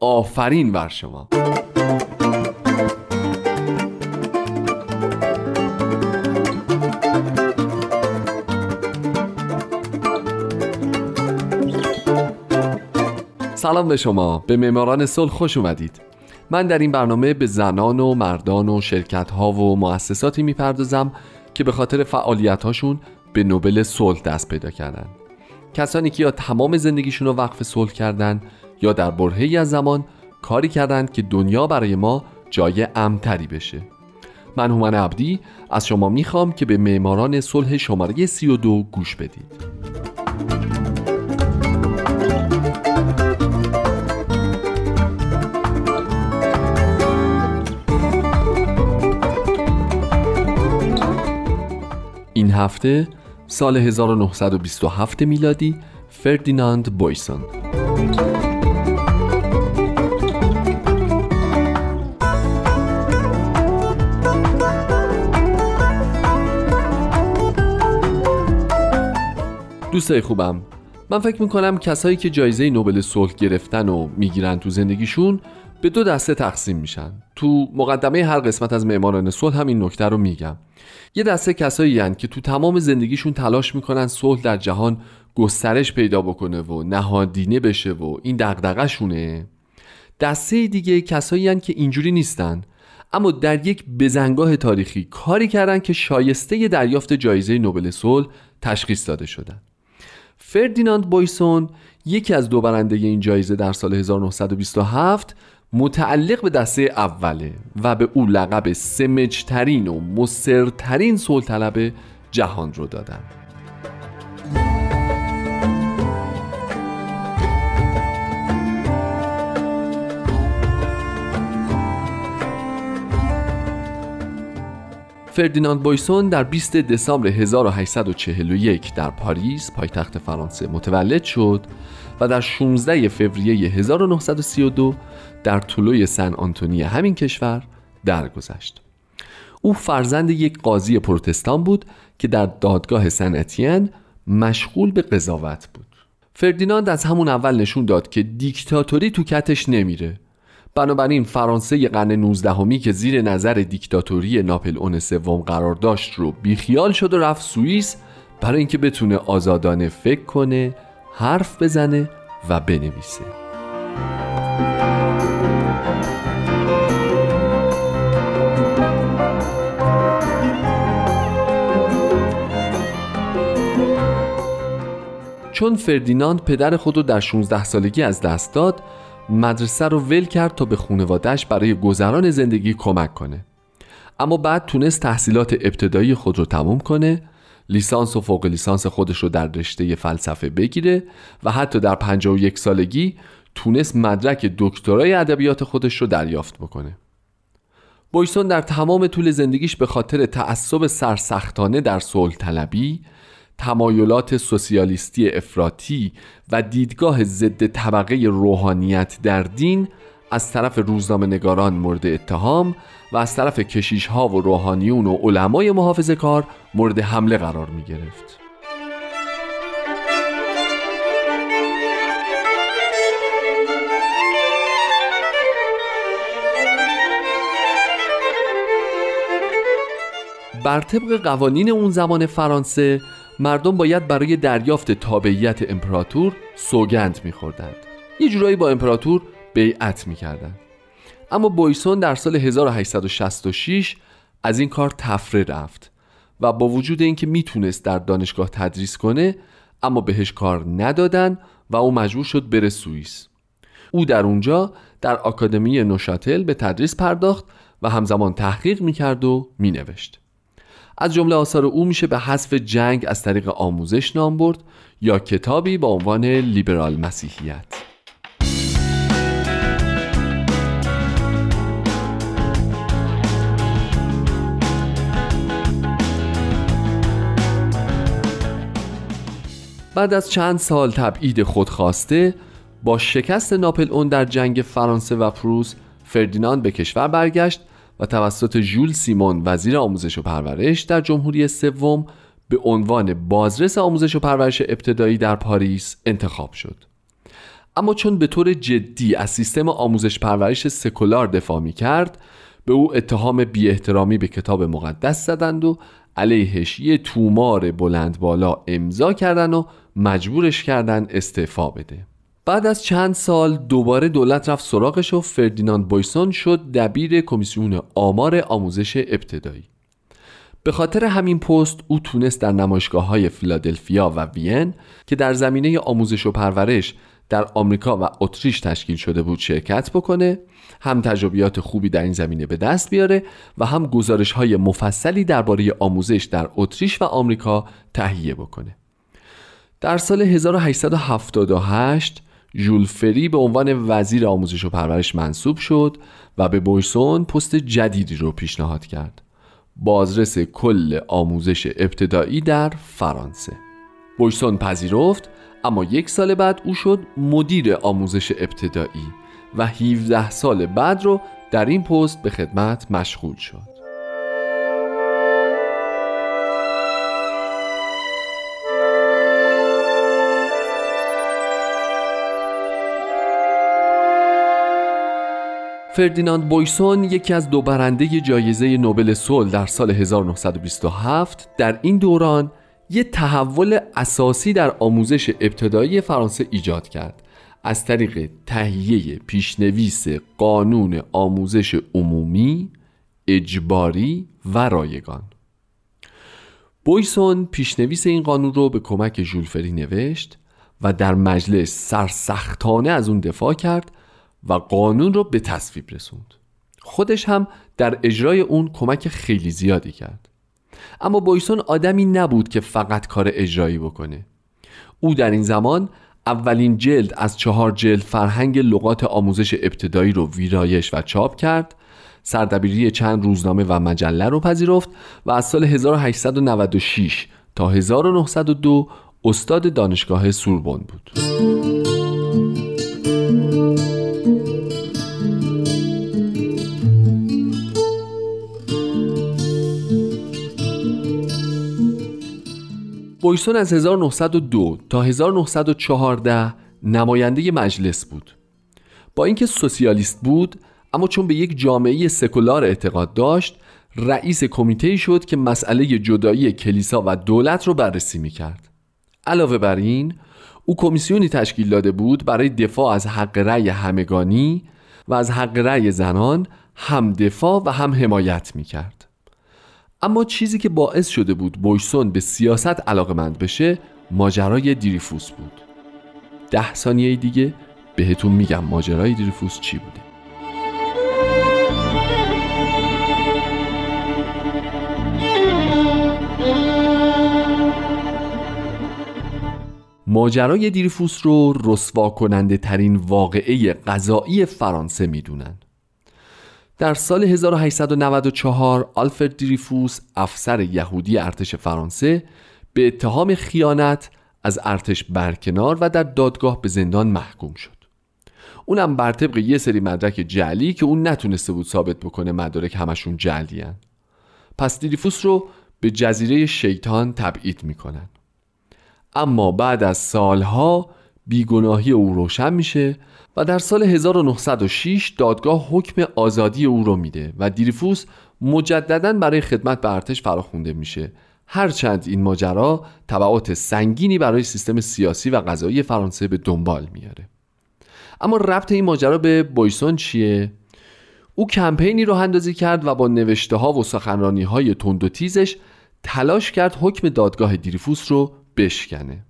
آفرین بر شما. سلام به شما. به معماران صلح خوش اومدید. من در این برنامه به زنان و مردان و شرکت ها و مؤسساتی می‌پردازم که به خاطر فعالیت هاشون به نوبل صلح دست پیدا کردن. کسانی که یا تمام زندگیشون رو وقف صلح کردن یا در برهه‌ای از زمان کاری کردند که دنیا برای ما جای امتری بشه. من هومن عبدی از شما می‌خوام که به معماران صلح شماره 32 گوش بدید. این هفته سال 1927 میلادی فردیناند بویسون. دوستای خوبم. من فکر می‌کنم کسایی که جایزه نوبل صلح گرفتن و می‌گیرن تو زندگیشون به دو دسته تقسیم میشن. تو مقدمه هر قسمت از معماران صلح هم این نکته رو میگم. یه دسته کسایی هن که تو تمام زندگیشون تلاش می‌کنن صلح در جهان گسترش پیدا بکنه و نهادینه بشه و این دغدغه‌شونه. دسته دیگه کسایی هن که اینجوری نیستن اما در یک بزنگاه تاریخی کاری کردن که شایسته دریافت جایزه نوبل صلح تشخیص داده شدن. فردیناند بویسون یکی از دو برنده این جایزه در سال 1927 متعلق به دسته اوله و به او لقب سمجترین و مصرترین طلب جهان رو دادن. فردیناند بویسون در 20 دسامبر 1841 در پاریس پایتخت فرانسه متولد شد و در 16 فوریه 1932 در طلوع سن آنتونی همین کشور درگذشت. او فرزند یک قاضی پروتستان بود که در دادگاه سن اتین مشغول به قضاوت بود. فردیناند از همون اول نشون داد که دیکتاتوری تو کتش نمیره بنابراین فرانسه قرن 19 که زیر نظر دیکتاتوری ناپل اون سوم قرار داشت رو بیخیال شد و رفت سوئیس برای اینکه بتونه آزادانه فکر کنه حرف بزنه و بنویسه. چون فردیناند پدر خود رو در 16 سالگی از دست داد مدرسه رو ول کرد تا به خانوادهش برای گذران زندگی کمک کنه. اما بعد تونست تحصیلات ابتدایی خود رو تموم کنه لیسانس و فوق لیسانس خودش رو در رشته فلسفه بگیره و حتی در 51 سالگی تونست مدرک دکترای ادبیات خودش رو دریافت بکنه. بویسون در تمام طول زندگیش به خاطر تعصب سرسختانه در صلح طلبی تمایلات سوسیالیستی افراطی و دیدگاه ضد طبقه روحانیت در دین از طرف روزنامه نگاران مورد اتهام و از طرف کشیش ها و روحانیون و علمای محافظه کار مورد حمله قرار می گرفت. بر طبق قوانین اون زمان فرانسه مردم باید برای دریافت تابعیت امپراتور سوگند میخوردند. یه جورایی با امپراتور بیعت می‌کردند. اما بویسون در سال 1866 از این کار تفره رفت و با وجود اینکه می‌تونست در دانشگاه تدریس کنه اما بهش کار ندادن و او مجبور شد بره سوئیس. او در اونجا در آکادمی نوشاتل به تدریس پرداخت و همزمان تحقیق می‌کرد و مینوشت. از جمله آثار او میشه به حذف جنگ از طریق آموزش نام برد یا کتابی با عنوان لیبرال مسیحیت. بعد از چند سال تبعید خودخواسته با شکست ناپل اون در جنگ فرانسه و پروس فردیناند به کشور برگشت و توسط ژول سیمون وزیر آموزش و پرورش در جمهوری سوم به عنوان بازرس آموزش و پرورش ابتدایی در پاریس انتخاب شد. اما چون به طور جدی از سیستم آموزش پرورش سکولار دفاع می کرد به او اتهام بی احترامی به کتاب مقدس زدند و علیهش یه تومار بلند بالا امضا کردن و مجبورش کردن استعفا بده. بعد از چند سال دوباره دولت رفت سراغش و فردیناند بویسون شد دبیر کمیسیون آمار آموزش ابتدایی. به خاطر همین پست او تونست در نمایشگاه های فیلادلفیا و وین که در زمینه آموزش و پرورش در آمریکا و اتریش تشکیل شده بود شرکت بکنه هم تجربیات خوبی در این زمینه به دست بیاره و هم گزارش های مفصلی درباره آموزش در اتریش و آمریکا تهیه بکنه. در سال 1878 ژول فری به عنوان وزیر آموزش و پرورش منصوب شد و به بویسون پست جدیدی رو پیشنهاد کرد. بازرس کل آموزش ابتدایی در فرانسه. بویسون پذیرفت اما یک سال بعد او شد مدیر آموزش ابتدایی و 17 سال بعد رو در این پست به خدمت مشغول شد. فردیناند بویسون یکی از دو برنده جایزه نوبل صلح در سال 1927 در این دوران یه تحول اساسی در آموزش ابتدایی فرانسه ایجاد کرد. از طریق تهیه پیشنویس قانون آموزش عمومی اجباری و رایگان. بویسون پیشنویس این قانون رو به کمک ژولفری نوشت و در مجلس سرسختانه از اون دفاع کرد و قانون رو به تصویب رسوند. خودش هم در اجرای اون کمک خیلی زیادی کرد. اما بویسون آدمی نبود که فقط کار اجرایی بکنه. او در این زمان اولین جلد از چهار جلد فرهنگ لغات آموزش ابتدایی رو ویرایش و چاپ کرد سردبیری چند روزنامه و مجله رو پذیرفت و از سال 1896 تا 1902 استاد دانشگاه سوربن بود. بویسون از 1902 تا 1914 نماینده مجلس بود. با اینکه سوسیالیست بود اما چون به یک جامعه سکولار اعتقاد داشت رئیس کمیته شد که مسئله جدایی کلیسا و دولت رو بررسی می کرد علاوه بر این او کمیسیونی تشکیل داده بود برای دفاع از حق رأی همگانی و از حق رأی زنان هم دفاع و هم حمایت می کرد اما چیزی که باعث شده بود بویسون به سیاست علاقمند بشه ماجرای دیریفوس بود. ده ثانیه دیگه بهتون میگم ماجرای دیریفوس چی بوده. ماجرای دیریفوس رو رسوا کننده ترین واقعه غذایی فرانسه می‌دونن. در سال 1894 آلفرد دریفوس افسر یهودی ارتش فرانسه به اتهام خیانت از ارتش برکنار و در دادگاه به زندان محکوم شد اونم بر طبق یه سری مدرک جعلی که اون نتونسته بود ثابت بکنه مدارک همشون جعلی هن. پس دیریفوس رو به جزیره شیطان تبعید می‌کنن اما بعد از سالها بیگناهی او روشن میشه و در سال 1906 دادگاه حکم آزادی او رو میده و دیریفوس مجددا برای خدمت به ارتش فراخونده میشه. هرچند این ماجرا تبعات سنگینی برای سیستم سیاسی و قضایی فرانسه به دنبال میاره. اما ربط این ماجرا به بویسون چیه؟ او کمپینی رو اندازی کرد و با نوشته ها و سخنرانی های تند و تیزش تلاش کرد حکم دادگاه دیریفوس رو بشکنه.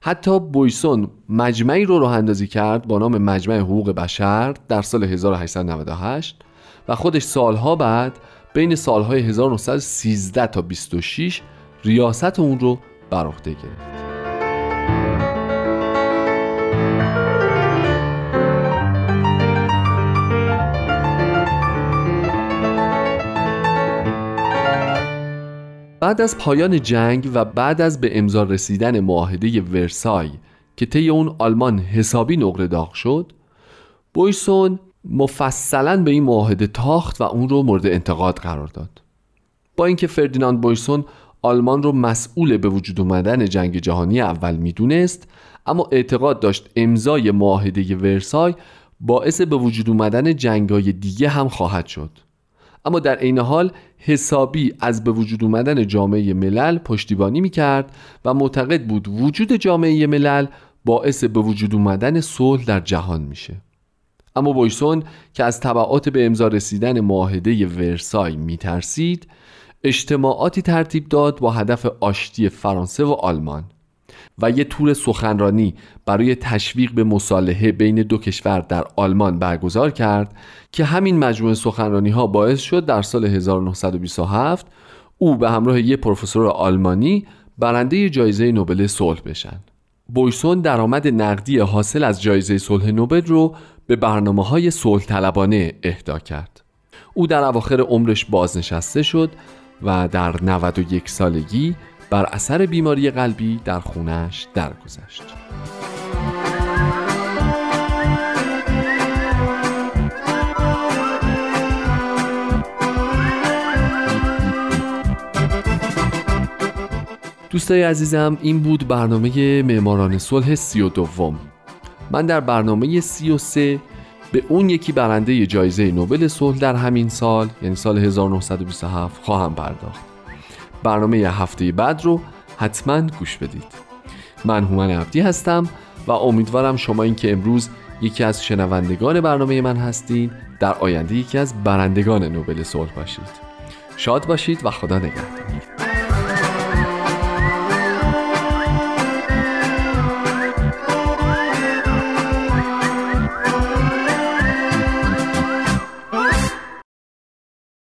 حتی بویسون مجمعی رو راه اندازی کرد با نام مجمع حقوق بشر در سال 1898 و خودش سالها بعد بین سالهای 1913 تا 26 ریاست اون رو بر عهده گرفت. بعد از پایان جنگ و بعد از به امضا رسیدن معاهده ورسای که طی اون آلمان حسابی نقره داغ شد بویسون مفصلا به این معاهده تاخت و اون رو مورد انتقاد قرار داد. با اینکه فردیناند بویسون آلمان رو مسئول به وجود اومدن جنگ جهانی اول می‌دونست اما اعتقاد داشت امضای معاهده ورسای باعث به وجود اومدن جنگای دیگه هم خواهد شد. اما در عین حال حسابی از به وجود اومدن جامعه ملل پشتیبانی می‌کرد و معتقد بود وجود جامعه ملل باعث به وجود اومدن صلح در جهان میشه. اما بویسون که از طبعات به امضا رسیدن معاهده ورسای میترسید اجتماعاتی ترتیب داد با هدف آشتی فرانسه و آلمان. و یه تور سخنرانی برای تشویق به مصالحه بین دو کشور در آلمان برگزار کرد که همین مجموعه سخنرانی ها باعث شد در سال 1927 او به همراه یه پروفسور آلمانی برنده جایزه نوبل صلح بشن. بویسون درآمد نقدی حاصل از جایزه صلح نوبل رو به برنامه های صلح طلبانه اهدا کرد. او در اواخر عمرش بازنشسته شد و در 91 سالگی بر اثر بیماری قلبی در خونش درگذشت. دوستای عزیزم این بود برنامه معماران صلح سی و دوم من در برنامه سی و سه به اون یکی برنده جایزه نوبل صلح در همین سال یعنی سال 1927 خواهم پرداخت برنامه هفته بعد رو حتما گوش بدید. من هومن عبدی هستم و امیدوارم شما این که امروز یکی از شنوندگان برنامه من هستید در آینده یکی از برندگان نوبل صلح باشید. شاد باشید و خدا نگهدار.